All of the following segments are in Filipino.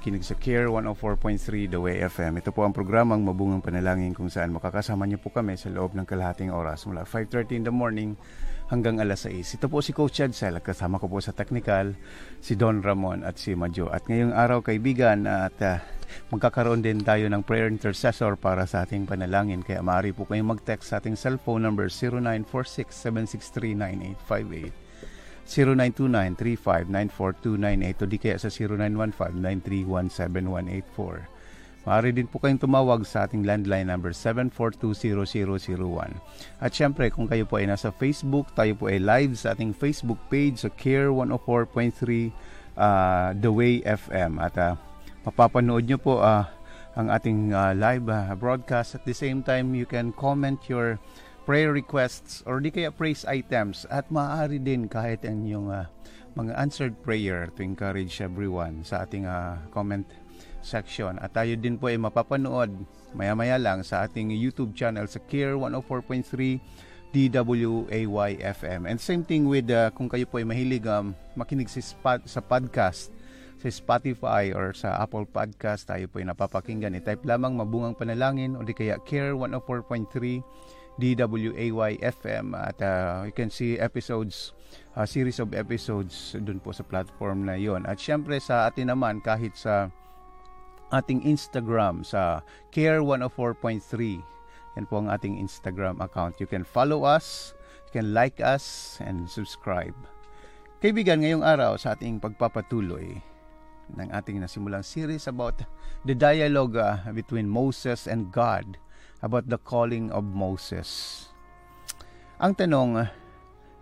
nakikinig sa CARE 104.3 The Way FM. Ito po ang programang Mabungang Panalangin kung saan makakasama niyo po kami sa loob ng kalahating oras mula 5.30 in the morning hanggang alas 6. Ito po si Coach Edsel at kasama ko po sa technical si Don Ramon at si Majo. At ngayong araw kaibigan at uh, magkakaroon din tayo ng prayer intercessor para sa ating panalangin. Kaya maaari po kayong mag-text sa ating cellphone number 0946 763 9858 0929-3594-298 o di kaya sa 0915-931-7184. Maaari din po kayong tumawag sa ating landline number 742-0001. At syempre, kung kayo po ay nasa Facebook, tayo po ay live sa ating Facebook page sa Care 104.3 uh, The Way FM. At uh, mapapanood nyo po uh, ang ating uh, live uh, broadcast. At the same time, you can comment your prayer requests or di kaya praise items at maaari din kahit ang yung uh, mga answered prayer to encourage everyone sa ating uh, comment section. At tayo din po ay mapapanood maya-maya lang sa ating YouTube channel sa Care 104.3 DWAY FM. And same thing with uh, kung kayo po ay mahilig um, makinig sa, spot, sa podcast sa Spotify or sa Apple Podcast, tayo po ay napapakinggan. I-type lamang Mabungang Panalangin o di kaya Care 104.3 DWAY FM at uh, you can see episodes uh, series of episodes dun po sa platform na yon at syempre sa atin naman kahit sa ating Instagram sa Care 104.3 yan po ang ating Instagram account. You can follow us you can like us and subscribe. Kaibigan ngayong araw sa ating pagpapatuloy ng ating nasimulang series about the dialogue uh, between Moses and God about the calling of Moses. Ang tanong,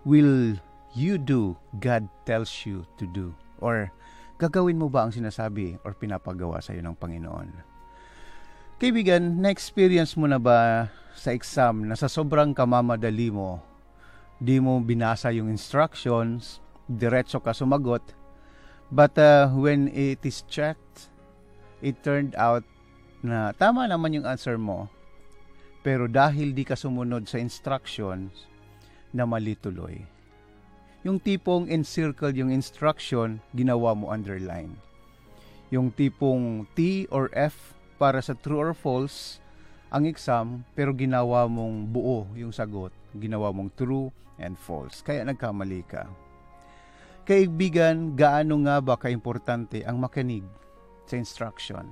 will you do God tells you to do? Or gagawin mo ba ang sinasabi or pinapagawa sa iyo ng Panginoon? Kaibigan, na-experience mo na ba sa exam na sa sobrang kamamadali mo, di mo binasa yung instructions, diretso ka sumagot, but uh, when it is checked, it turned out na tama naman yung answer mo, pero dahil di ka sumunod sa instructions, na mali tuloy. Yung tipong encircle yung instruction, ginawa mo underline. Yung tipong T or F para sa true or false, ang exam, pero ginawa mong buo yung sagot. Ginawa mong true and false. Kaya nagkamali ka. Kaibigan, gaano nga ba kaimportante ang makinig sa instruction?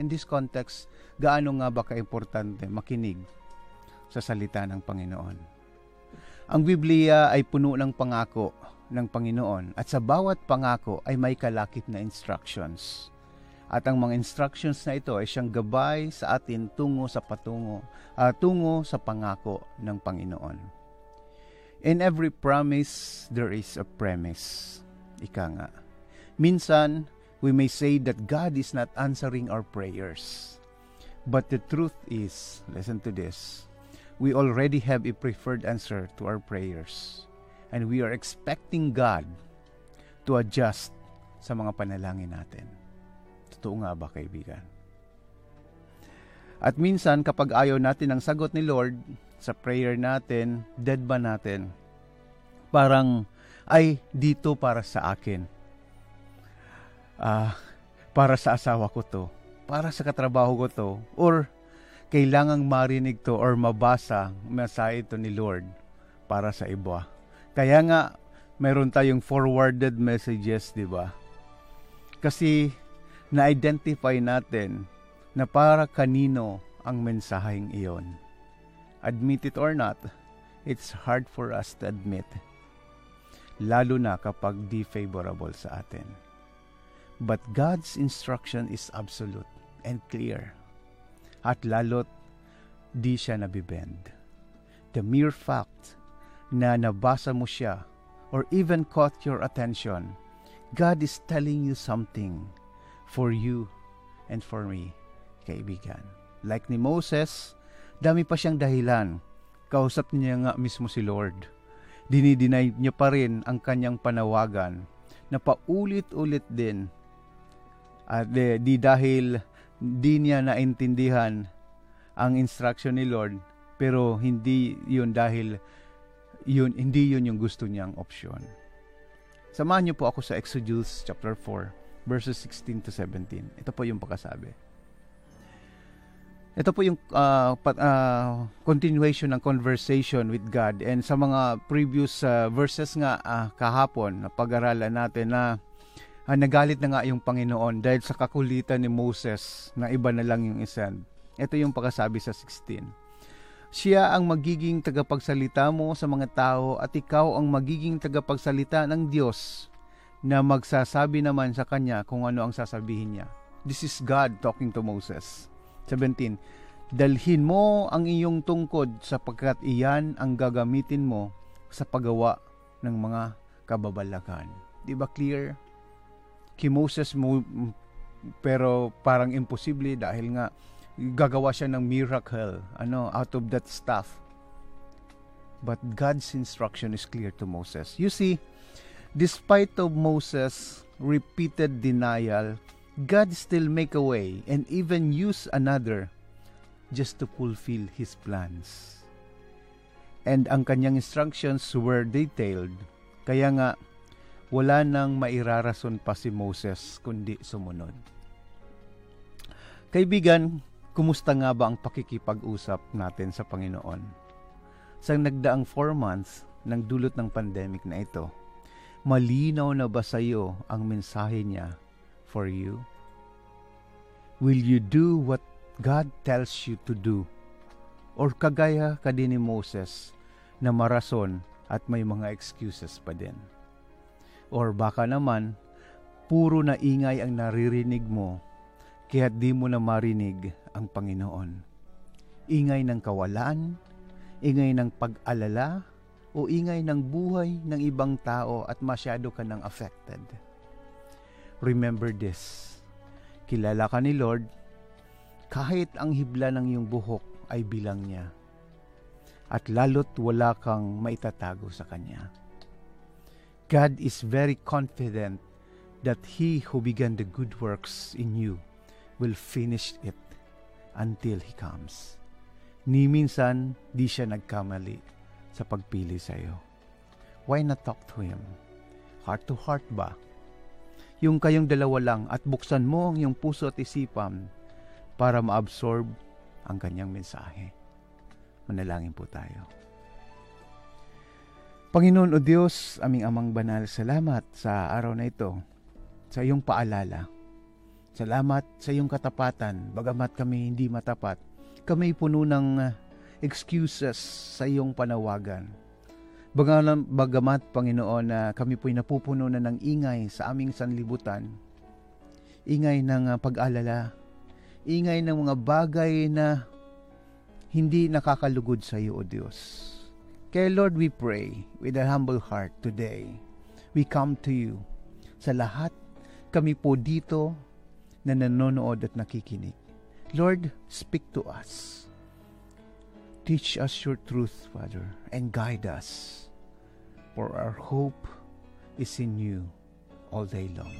In this context, gaano nga ba kaimportante makinig sa salita ng Panginoon. Ang Biblia ay puno ng pangako ng Panginoon at sa bawat pangako ay may kalakip na instructions. At ang mga instructions na ito ay siyang gabay sa atin tungo sa patungo, uh, tungo sa pangako ng Panginoon. In every promise, there is a premise. Ika nga. Minsan, we may say that God is not answering our prayers. But the truth is, listen to this, we already have a preferred answer to our prayers. And we are expecting God to adjust sa mga panalangin natin. Totoo nga ba, kaibigan? At minsan, kapag ayaw natin ang sagot ni Lord sa prayer natin, dead ba natin? Parang, ay, dito para sa akin. Ah, para sa asawa ko to para sa katrabaho ko to or kailangang marinig to or mabasa mensahe ito ni Lord para sa iba. Kaya nga meron tayong forwarded messages, di ba? Kasi na-identify natin na para kanino ang mensaheng iyon. Admit it or not, it's hard for us to admit. Lalo na kapag di favorable sa atin. But God's instruction is absolute and clear. At lalot di siya nabibend. The mere fact na nabasa mo siya or even caught your attention, God is telling you something for you and for me, kaibigan. Like ni Moses, dami pa siyang dahilan. Kausap niya nga mismo si Lord. Dinidinay niya pa rin ang kanyang panawagan na paulit-ulit din at di, di dahil di niya naintindihan ang instruction ni Lord pero hindi yun dahil yun hindi yun yung gusto niyang option. Samahan niyo po ako sa Exodus chapter 4 verses 16 to 17. Ito po yung pagkasabi. Ito po yung uh, pat, uh, continuation ng conversation with God and sa mga previous uh, verses nga uh, kahapon na pag-aralan natin na uh, nagalit na nga yung Panginoon dahil sa kakulitan ni Moses na iba na lang yung isend. Ito yung pagkasabi sa 16. Siya ang magiging tagapagsalita mo sa mga tao at ikaw ang magiging tagapagsalita ng Diyos na magsasabi naman sa kanya kung ano ang sasabihin niya. This is God talking to Moses. 17. Dalhin mo ang iyong tungkod sapagkat iyan ang gagamitin mo sa paggawa ng mga kababalakan. Di ba clear? Kay Moses mo, pero parang imposible dahil nga gagawa siya ng miracle ano out of that stuff. But God's instruction is clear to Moses. You see, despite of Moses' repeated denial, God still make a way and even use another just to fulfill His plans. And ang kanyang instructions were detailed, kaya nga wala nang mairarason pa si Moses kundi sumunod. Kaibigan, kumusta nga ba ang pakikipag-usap natin sa Panginoon? Sa nagdaang 4 months ng dulot ng pandemic na ito, malinaw na ba sa iyo ang mensahe niya for you? Will you do what God tells you to do? Or kagaya ka din ni Moses na marason at may mga excuses pa din? Or baka naman, puro na ingay ang naririnig mo kaya di mo na marinig ang Panginoon. Ingay ng kawalan, ingay ng pag-alala, o ingay ng buhay ng ibang tao at masyado ka nang affected. Remember this. Kilala ka ni Lord kahit ang hibla ng iyong buhok ay bilang niya. At lalot wala kang maitatago sa Kanya. God is very confident that He who began the good works in you will finish it until He comes. Ni minsan, di siya nagkamali sa pagpili sa iyo. Why not talk to Him? Heart to heart ba? Yung kayong dalawa lang at buksan mo ang iyong puso at isipan para ma-absorb ang kanyang mensahe. Manalangin po tayo. Panginoon o Diyos, aming amang banal, salamat sa araw na ito, sa iyong paalala. Salamat sa iyong katapatan, bagamat kami hindi matapat. Kami puno ng excuses sa iyong panawagan. Bagamat, Panginoon, na kami po'y napupuno na ng ingay sa aming sanlibutan, ingay ng pag-alala, ingay ng mga bagay na hindi nakakalugod sa iyo, O Diyos. Kaya Lord, we pray with a humble heart today. We come to you. Sa lahat, kami po dito na nanonood at nakikinig. Lord, speak to us. Teach us your truth, Father, and guide us. For our hope is in you all day long.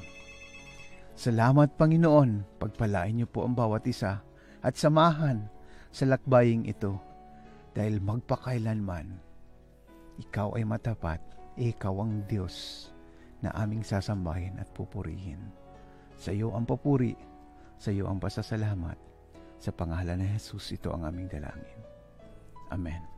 Salamat Panginoon, pagpalain niyo po ang bawat isa at samahan sa lakbaying ito dahil magpakailanman ikaw ay matapat, ikaw ang Diyos na aming sasambahin at pupurihin. Sa iyo ang papuri, sa iyo ang pasasalamat. Sa pangalan ni Jesus ito ang aming dalangin. Amen.